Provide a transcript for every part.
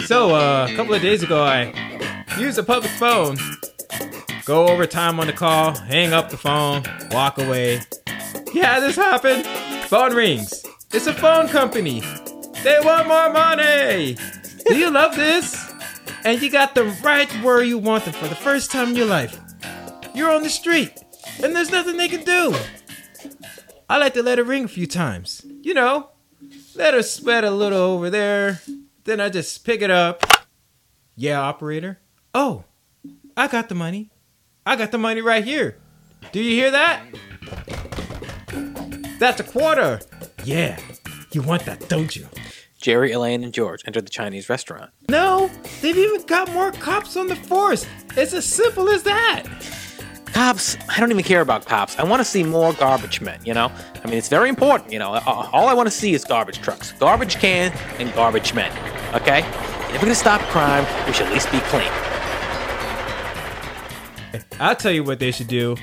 So, uh, a couple of days ago, I used a public phone. Go over time on the call, hang up the phone, walk away. Yeah, this happened. Phone rings. It's a phone company. They want more money. Do you love this? And you got them right where you want them for the first time in your life. You're on the street, and there's nothing they can do. I like to let it ring a few times. You know, let her sweat a little over there. Then I just pick it up. Yeah, operator. Oh, I got the money. I got the money right here. Do you hear that? That's a quarter. Yeah, you want that, don't you? Jerry, Elaine, and George enter the Chinese restaurant. No, they've even got more cops on the force. It's as simple as that. Cops, I don't even care about cops. I want to see more garbage men, you know? I mean, it's very important, you know? All I want to see is garbage trucks, garbage can, and garbage men, okay? If we're to stop crime, we should at least be clean. I'll tell you what they should do.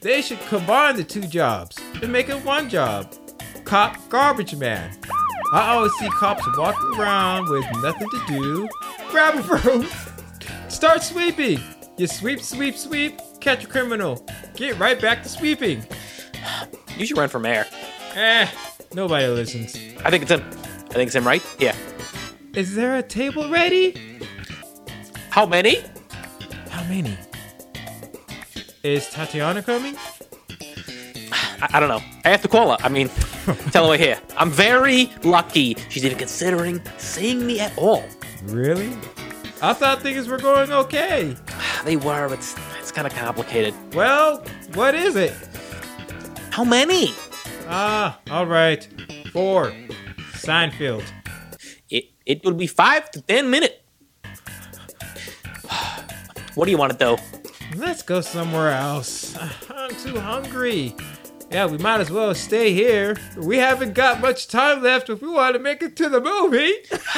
They should combine the two jobs and make it one job. Cop garbage man. I always see cops walking around with nothing to do. Grab a broom. Start sweeping. You sweep, sweep, sweep, catch a criminal. Get right back to sweeping. You should run for mayor. Eh, nobody listens. I think it's him. I think it's him, right? Yeah. Is there a table ready? How many? How many? Is Tatiana coming? I, I don't know. I have to call her. I mean, tell her here. I'm very lucky she's even considering seeing me at all. Really? I thought things were going okay. They were. It's it's kind of complicated. Well, what is it? How many? Ah, all right. Four. Seinfeld. It will be five to ten minutes. What do you want it though? Let's go somewhere else. I'm too hungry. Yeah, we might as well stay here. We haven't got much time left if we want to make it to the movie.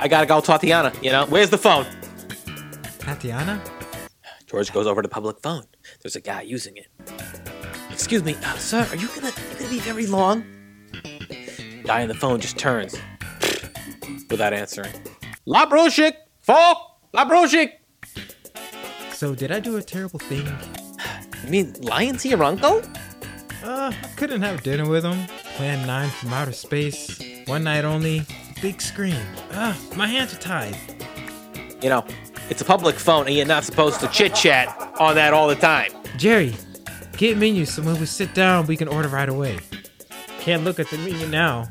I gotta go, Tatiana. You know, where's the phone? Tatiana? George goes over to the public phone. There's a guy using it. Excuse me, uh, sir, are you gonna you gonna be very long? Guy on the phone just turns without answering. La Brochik! Four! La Brochik! So, did I do a terrible thing? You mean lying to your uncle? Uh, I couldn't have dinner with him. Plan 9 from outer space. One night only. Big screen. Ah, my hands are tied. You know, it's a public phone and you're not supposed to chit chat on that all the time. Jerry, get menu so when we sit down, we can order right away. Can't look at the menu now.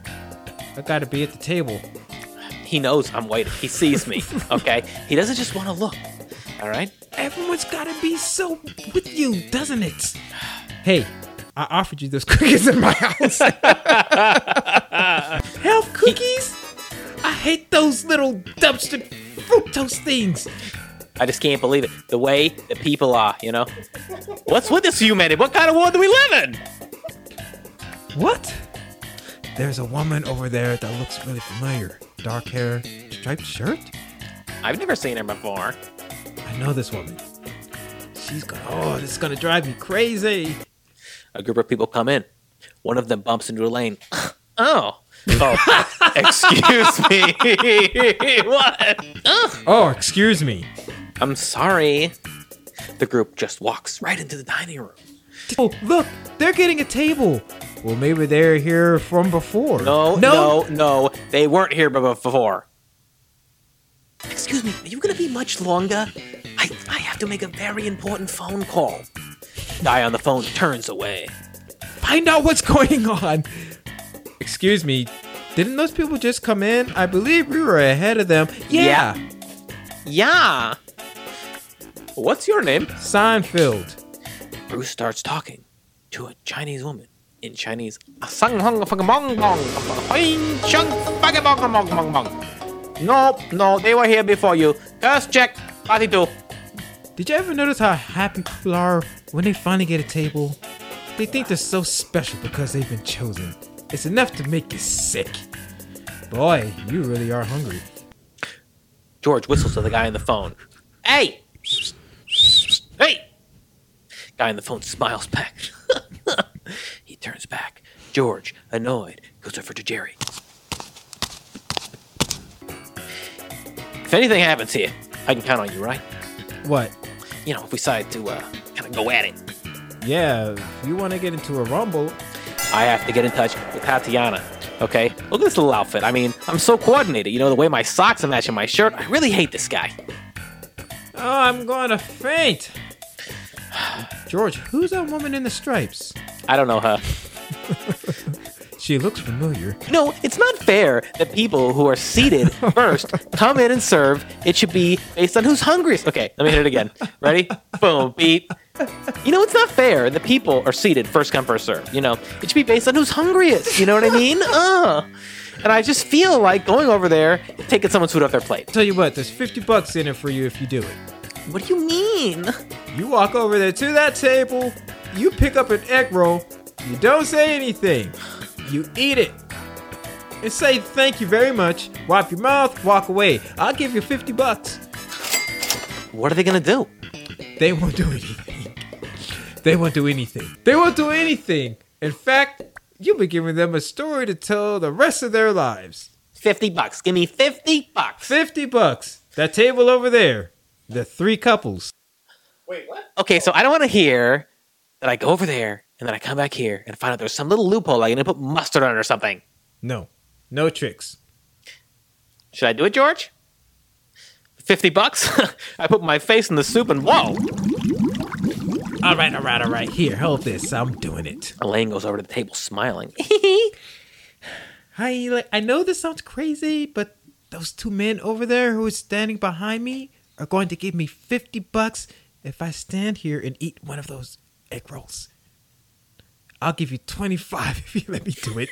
I gotta be at the table. He knows I'm waiting. He sees me, okay? He doesn't just want to look, all right? Everyone's gotta be so with you, doesn't it? Hey, I offered you those cookies in my house. Health cookies? I hate those little dumpster fructose things. I just can't believe it. The way the people are, you know? What's with this humanity? What kind of world do we live in? What? There's a woman over there that looks really familiar. Dark hair, striped shirt? I've never seen her before. I know this woman. She's gonna, oh, this is gonna drive me crazy. A group of people come in. One of them bumps into Elaine. oh. Oh, excuse me. what? Oh, excuse me. I'm sorry. The group just walks right into the dining room. Oh, look, they're getting a table. Well, maybe they're here from before. No, no, no, they weren't here before. Excuse me, are you gonna be much longer? I, I have to make a very important phone call. Guy on the phone turns away. Find out what's going on. Excuse me, didn't those people just come in? I believe we were ahead of them. Yeah, Yeah. What's your name? Seinfeld. Bruce starts talking to a Chinese woman in Chinese. No, no, they were here before you. Just check. 32. Did you ever notice how happy people are when they finally get a table? They think they're so special because they've been chosen. It's enough to make you sick. Boy, you really are hungry. George whistles to the guy on the phone. Hey! Hey! Guy on the phone smiles back. turns back. George, annoyed, goes over to Jerry. if anything happens here, I can count on you, right? What? You know, if we decide to uh, kind of go at it, Yeah, if you want to get into a rumble, I have to get in touch with Tatiana. Okay, look at this little outfit. I mean, I'm so coordinated. You know, the way my socks are matching my shirt. I really hate this guy. oh, I'm going to faint. George, who's that woman in the stripes? I don't know her. She looks familiar. No, it's not fair that people who are seated first come in and serve. It should be based on who's hungriest. Okay, let me hit it again. Ready? Boom, beep. You know, it's not fair that people are seated first come, first serve. You know, it should be based on who's hungriest. You know what I mean? Uh. And I just feel like going over there, taking someone's food off their plate. Tell you what, there's 50 bucks in it for you if you do it. What do you mean? You walk over there to that table, you pick up an egg roll, you don't say anything. You eat it. And say thank you very much, wipe your mouth, walk away. I'll give you 50 bucks. What are they gonna do? They won't do anything. They won't do anything. They won't do anything. In fact, you'll be giving them a story to tell the rest of their lives. 50 bucks. Give me 50 bucks. 50 bucks. That table over there. The three couples. Wait, what? Okay, so I don't want to hear that I go over there and then I come back here and find out there's some little loophole I'm gonna put mustard on or something. No. No tricks. Should I do it, George? 50 bucks? I put my face in the soup and whoa! All right, all right, all right. Here, hold this. I'm doing it. Elaine goes over to the table smiling. Hi, like, I know this sounds crazy, but those two men over there who are standing behind me are going to give me 50 bucks if I stand here and eat one of those egg rolls. I'll give you 25 if you let me do it.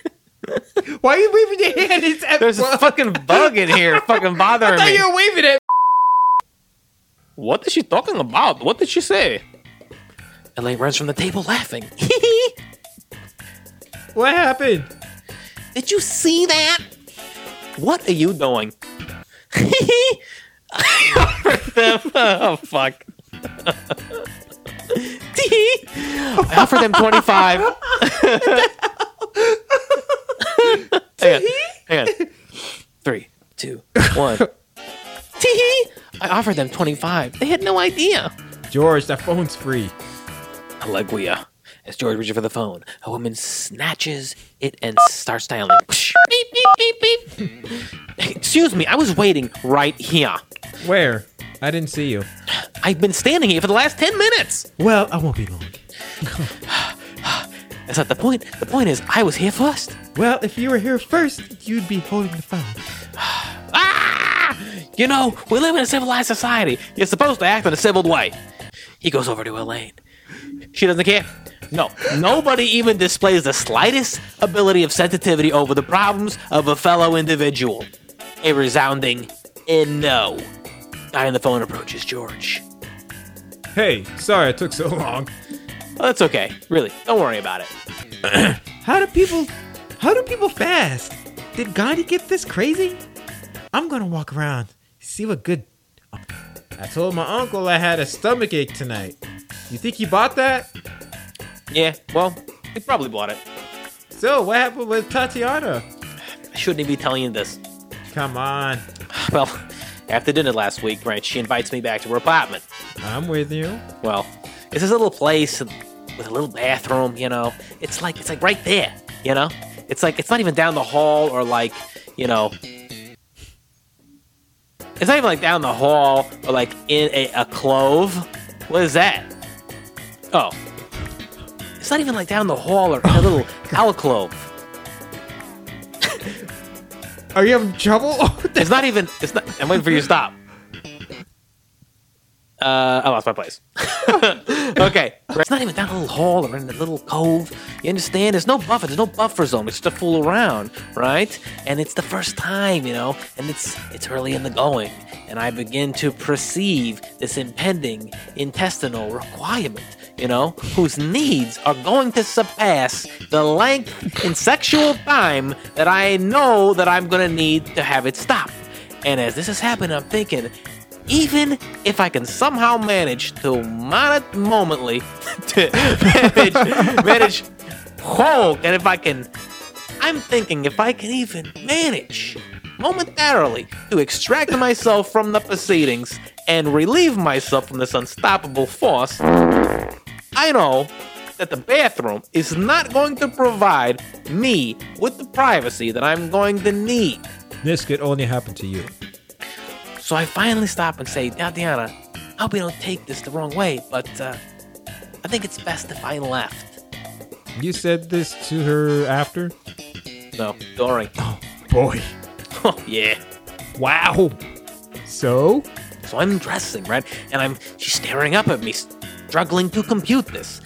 Why are you waving your hand? It's at There's a fucking bug in here fucking bothering I thought me. you were waving it. What is she talking about? What did she say? Elaine runs from the table laughing. What happened? Did you see that? What are you doing? oh fuck. I offered them 25. hang on. Hang on. Three, two, one. Tee I offered them 25. They had no idea. George, that phone's free. Alleguia. As George reaches for the phone, a woman snatches it and starts dialing. Beep, beep, beep, beep. Excuse me, I was waiting right here. Where? I didn't see you. I've been standing here for the last 10 minutes. Well, I won't be long. That's not the point. The point is, I was here first. Well, if you were here first, you'd be holding the phone. Ah! You know, we live in a civilized society. You're supposed to act in a civil way. He goes over to Elaine. She doesn't care. No, nobody even displays the slightest ability of sensitivity over the problems of a fellow individual. A resounding in no. Guy on the phone approaches George. Hey, sorry it took so long. Well, that's okay. Really, don't worry about it. How do people how do people fast? Did Gandhi get this crazy? I'm gonna walk around, see what good I told my uncle I had a stomach ache tonight. You think he bought that? Yeah, well, he probably bought it. So what happened with Tatiana? I shouldn't even be telling you this. Come on. Well, after dinner last week, right, she invites me back to her apartment. I'm with you. Well, it's this little place with a little bathroom, you know. It's like it's like right there, you know. It's like it's not even down the hall or like, you know. It's not even like down the hall or like in a, a clove. What is that? Oh. It's not even like down the hall or in a little alcove. Are you having trouble? It's not even. It's not. I'm waiting for you to stop. Uh, I lost my place. okay, it's not even a little hall or in a little cove. You understand? There's no buffer. There's no buffer zone. It's just a fool around, right? And it's the first time, you know, and it's it's early in the going, and I begin to perceive this impending intestinal requirement. You know, whose needs are going to surpass the length in sexual time that I know that I'm gonna need to have it stop. And as this is happening, I'm thinking, even if I can somehow manage to mon- momently to manage, manage Hulk, and if I can, I'm thinking if I can even manage momentarily to extract myself from the proceedings and relieve myself from this unstoppable force, I know that the bathroom is not going to provide me with the privacy that I'm going to need. This could only happen to you. So I finally stop and say, Now, Diana, I hope you don't take this the wrong way, but uh, I think it's best if I left. You said this to her after? No, during. Boy. Oh, yeah. Wow. So? So I'm dressing, right? And I'm she's staring up at me, struggling to compute this.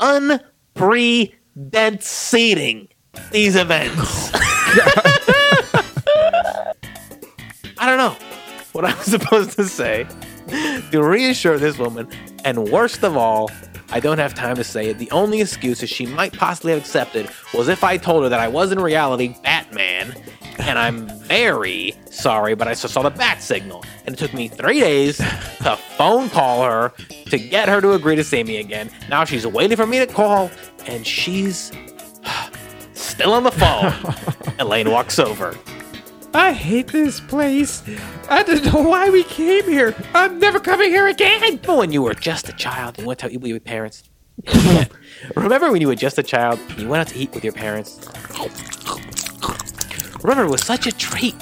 Unprecedenting these events. I don't know what I was supposed to say to reassure this woman. And worst of all, I don't have time to say it. The only excuses she might possibly have accepted was if I told her that I was in reality Batman. And I'm very sorry, but I just saw the bat signal. And it took me three days to phone call her to get her to agree to see me again. Now she's waiting for me to call, and she's still on the phone. Elaine walks over. I hate this place. I don't know why we came here. I'm never coming here again. But when you were just a child and went out to eat with your parents, remember when you were just a child and you went out to eat with your parents? Remember, it was such a treat.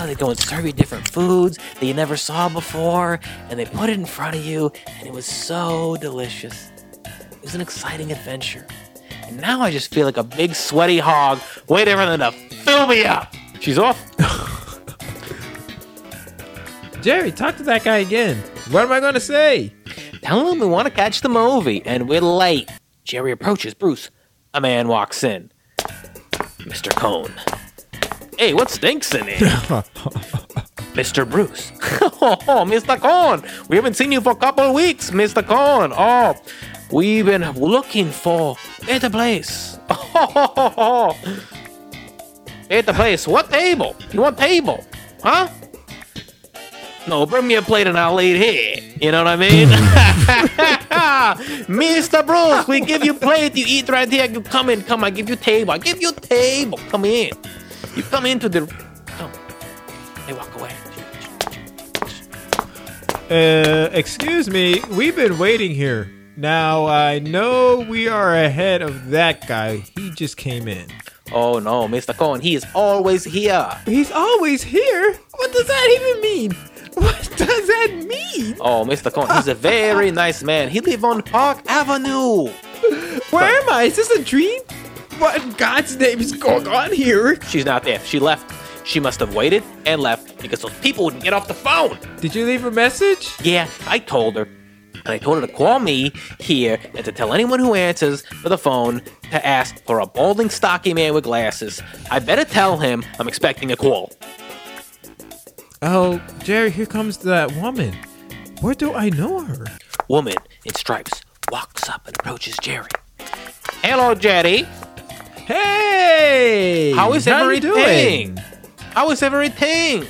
You they go and serve you different foods that you never saw before, and they put it in front of you, and it was so delicious. It was an exciting adventure. And now I just feel like a big sweaty hog waiting for them to fill me up. She's off. Jerry, talk to that guy again. What am I going to say? Tell him we want to catch the movie, and we're late. Jerry approaches Bruce. A man walks in. Mr. Cohen. Hey, what stinks in here? Mr. Bruce. oh, Mr. Cohen. We haven't seen you for a couple of weeks, Mr. Cohen. Oh, we've been looking for better place. Oh, better place. What table? You want table? Huh? No, bring me a plate and I'll eat here. You know what I mean? Mr. Bruce, we give you plate, you eat right here. You come in, come, I give you table. I give you table. Come in. You come into the. Come. They walk away. Uh, excuse me. We've been waiting here. Now, I know we are ahead of that guy. He just came in. Oh no, Mr. Cohen, he is always here. He's always here? What does that even mean? What does that mean? Oh, Mr. Cohen, he's a very nice man. He live on Park Avenue. Where am I? Is this a dream? What in God's name is going on here? She's not there. She left. She must have waited and left because those people wouldn't get off the phone. Did you leave a message? Yeah, I told her. And I told her to call me here and to tell anyone who answers for the phone to ask for a balding, stocky man with glasses. I better tell him I'm expecting a call. Oh, Jerry, here comes that woman. Where do I know her? Woman in stripes walks up and approaches Jerry. Hello, Jerry. Hey! How is How everything? doing? How is everything?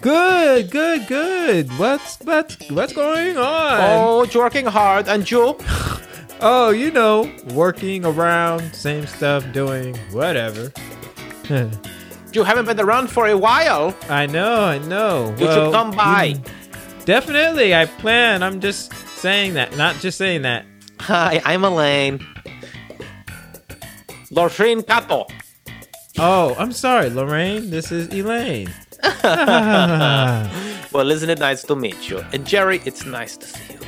Good, good, good. What's what's what's going on? Oh, it's working hard, and you? Oh, you know, working around, same stuff, doing whatever. You haven't been around for a while. I know, I know. You should come by. Definitely, I plan. I'm just saying that, not just saying that. Hi, I'm Elaine. Lorraine Cato. Oh, I'm sorry, Lorraine. This is Elaine. Well, isn't it nice to meet you? And Jerry, it's nice to see you.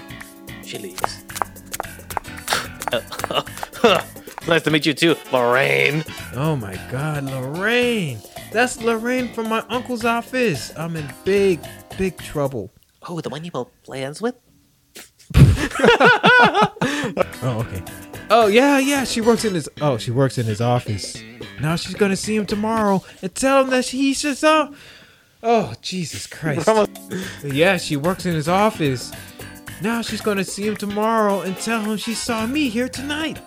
She leaves. nice to meet you too, Lorraine. Oh my God, Lorraine. That's Lorraine from my uncle's office. I'm in big, big trouble. Oh, the one you have plans with? Oh, okay. Oh yeah, yeah. She works in his. Oh, she works in his office. Now she's gonna see him tomorrow and tell him that he's just. Uh, oh Jesus Christ. Yeah, she works in his office. Now she's gonna see him tomorrow and tell him she saw me here tonight.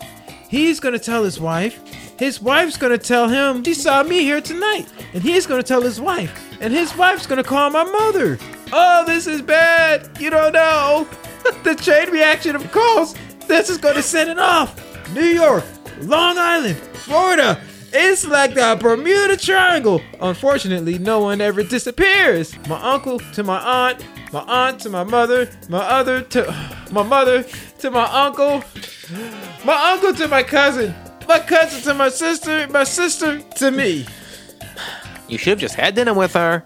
He's gonna tell his wife. His wife's gonna tell him she saw me here tonight. And he's gonna tell his wife. And his wife's gonna call my mother. Oh, this is bad. You don't know. the chain reaction of calls. This is gonna set it off. New York, Long Island, Florida, It's like the Bermuda Triangle. Unfortunately, no one ever disappears. My uncle to my aunt, my aunt to my mother, my other to my mother to my uncle, my uncle to my cousin, my cousin to my sister, my sister to me. You should have just had dinner with her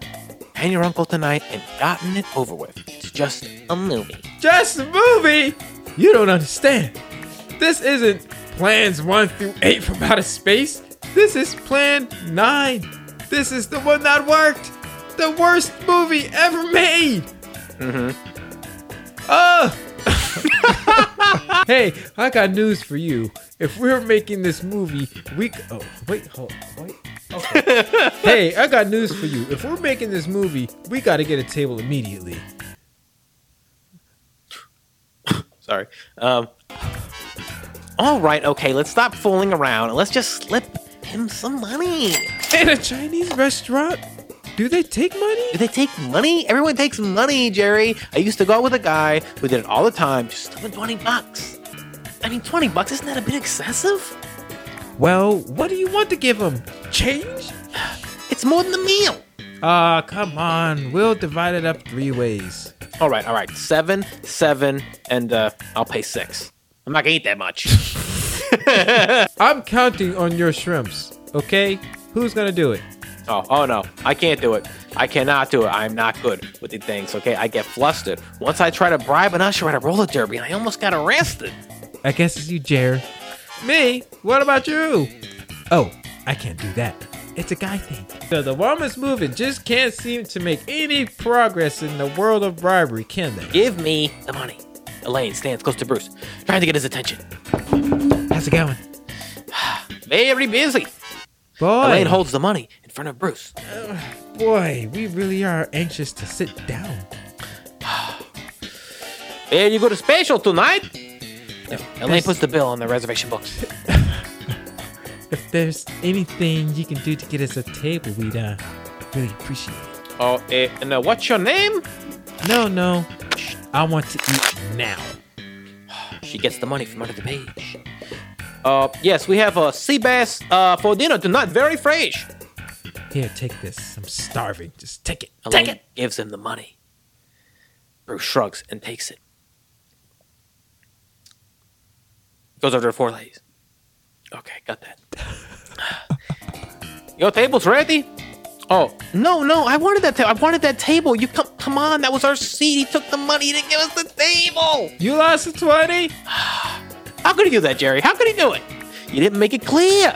and your uncle tonight and gotten it over with. It's just a movie. Just a movie? You don't understand. This isn't plans one through eight from outer space. This is plan nine. This is the one that worked. The worst movie ever made. Mm-hmm. Uh. hey, I got news for you. If we're making this movie, we. c- Oh, wait, hold, wait. Okay. hey, I got news for you. If we're making this movie, we got to get a table immediately. Sorry. Um. All right, okay, let's stop fooling around and let's just slip him some money. In a Chinese restaurant? Do they take money? Do they take money? Everyone takes money, Jerry. I used to go out with a guy who did it all the time, just slipping 20 bucks. I mean, 20 bucks, isn't that a bit excessive? Well, what do you want to give him? Change? It's more than a meal. Ah, come on. We'll divide it up three ways. All right, all right. Seven, seven, and uh, I'll pay six. I'm not gonna eat that much. I'm counting on your shrimps, okay? Who's gonna do it? Oh, oh no, I can't do it. I cannot do it. I'm not good with the things, okay? I get flustered. Once I try to bribe an usher at a roller derby and I almost got arrested. I guess it's you, Jerry. Me? What about you? Oh, I can't do that. It's a guy thing. So the Walmart's movement just can't seem to make any progress in the world of bribery, can they? Give me the money. Elaine stands close to Bruce, trying to get his attention. How's it going? Very busy. Boy, Elaine holds the money in front of Bruce. boy, we really are anxious to sit down. There you go to special tonight. Elaine puts the bill on the reservation books. If there's anything you can do to get us a table, we'd uh, really appreciate it. Oh, eh, and uh, what's your name? No, no, I want to eat now. She gets the money from under the page. Uh, yes, we have a sea bass uh, for dinner tonight. Very fresh. Here, take this. I'm starving. Just take it. Elaine Take it. gives him the money. Bruce shrugs and takes it. Goes over to the four ladies. Okay, got that. Your table's ready. Oh no, no! I wanted that. Ta- I wanted that table. You come, come on! That was our seat. He took the money to give us the table. You lost a 20? How could he do that, Jerry? How could he do it? You didn't make it clear.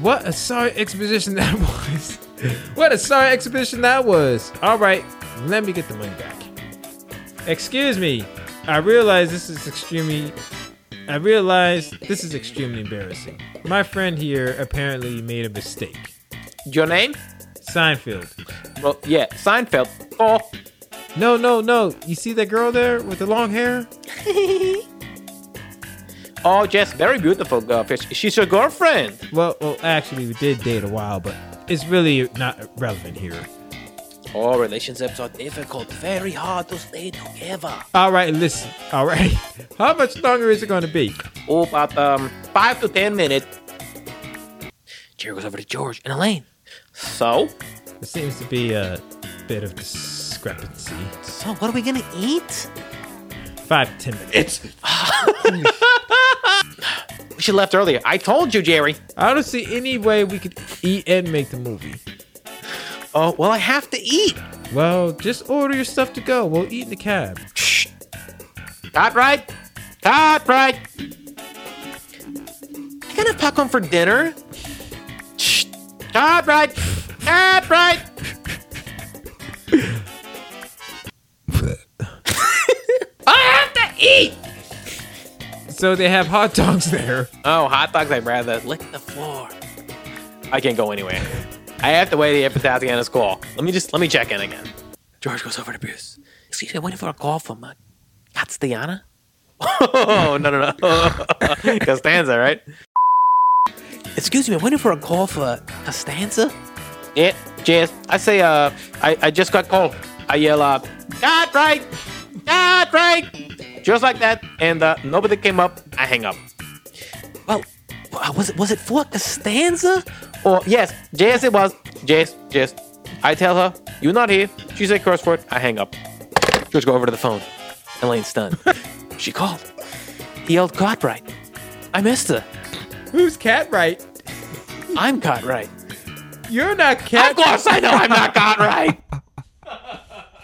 What a sorry exposition that was. what a sorry exhibition that was. All right, let me get the money back. Excuse me. I realize this is extremely. I realize this is extremely embarrassing. My friend here apparently made a mistake. Your name? Seinfeld. Well, yeah, Seinfeld. Oh, No, no, no. You see that girl there with the long hair? oh, Jess, very beautiful girl. She's your girlfriend. Well, well, actually, we did date a while, but it's really not relevant here. All relationships are difficult, very hard to stay together. All right, listen. All right. How much longer is it going to be? Oh, about um five to ten minutes. Jerry goes over to George and Elaine. So, There seems to be a bit of discrepancy. so what are we gonna eat? Five, ten minutes. We should have left earlier. I told you, Jerry. I don't see any way we could eat and make the movie. Oh, well, I have to eat. Well, just order your stuff to go. We'll eat in the cab. Shh. Got right. Got right. You gonna have popcorn for dinner? Shh. Got right. Got right. I have to eat. So they have hot dogs there. Oh, hot dogs! I'd rather lick the floor. I can't go anywhere. I have to wait here for Tatiana's call. Let me just let me check in again. George goes over to Bruce. Excuse me, I'm waiting for a call from uh, Castiana. Oh no no no, Costanza, right? Excuse me, I'm waiting for a call for Costanza. Yeah, cheers. I say, uh, I, I just got called. I yell, uh, got right, got right, just like that, and uh, nobody came up. I hang up. Well, uh, was it was it for Costanza? Or yes, yes it was. Yes, yes. I tell her you're not here. She say curse word. I hang up. George go over to the phone. Elaine's stunned. she called. He yelled Cartwright. I missed her. Who's Cartwright? I'm Cartwright. You're not Cat. Of course I know I'm not Cartwright.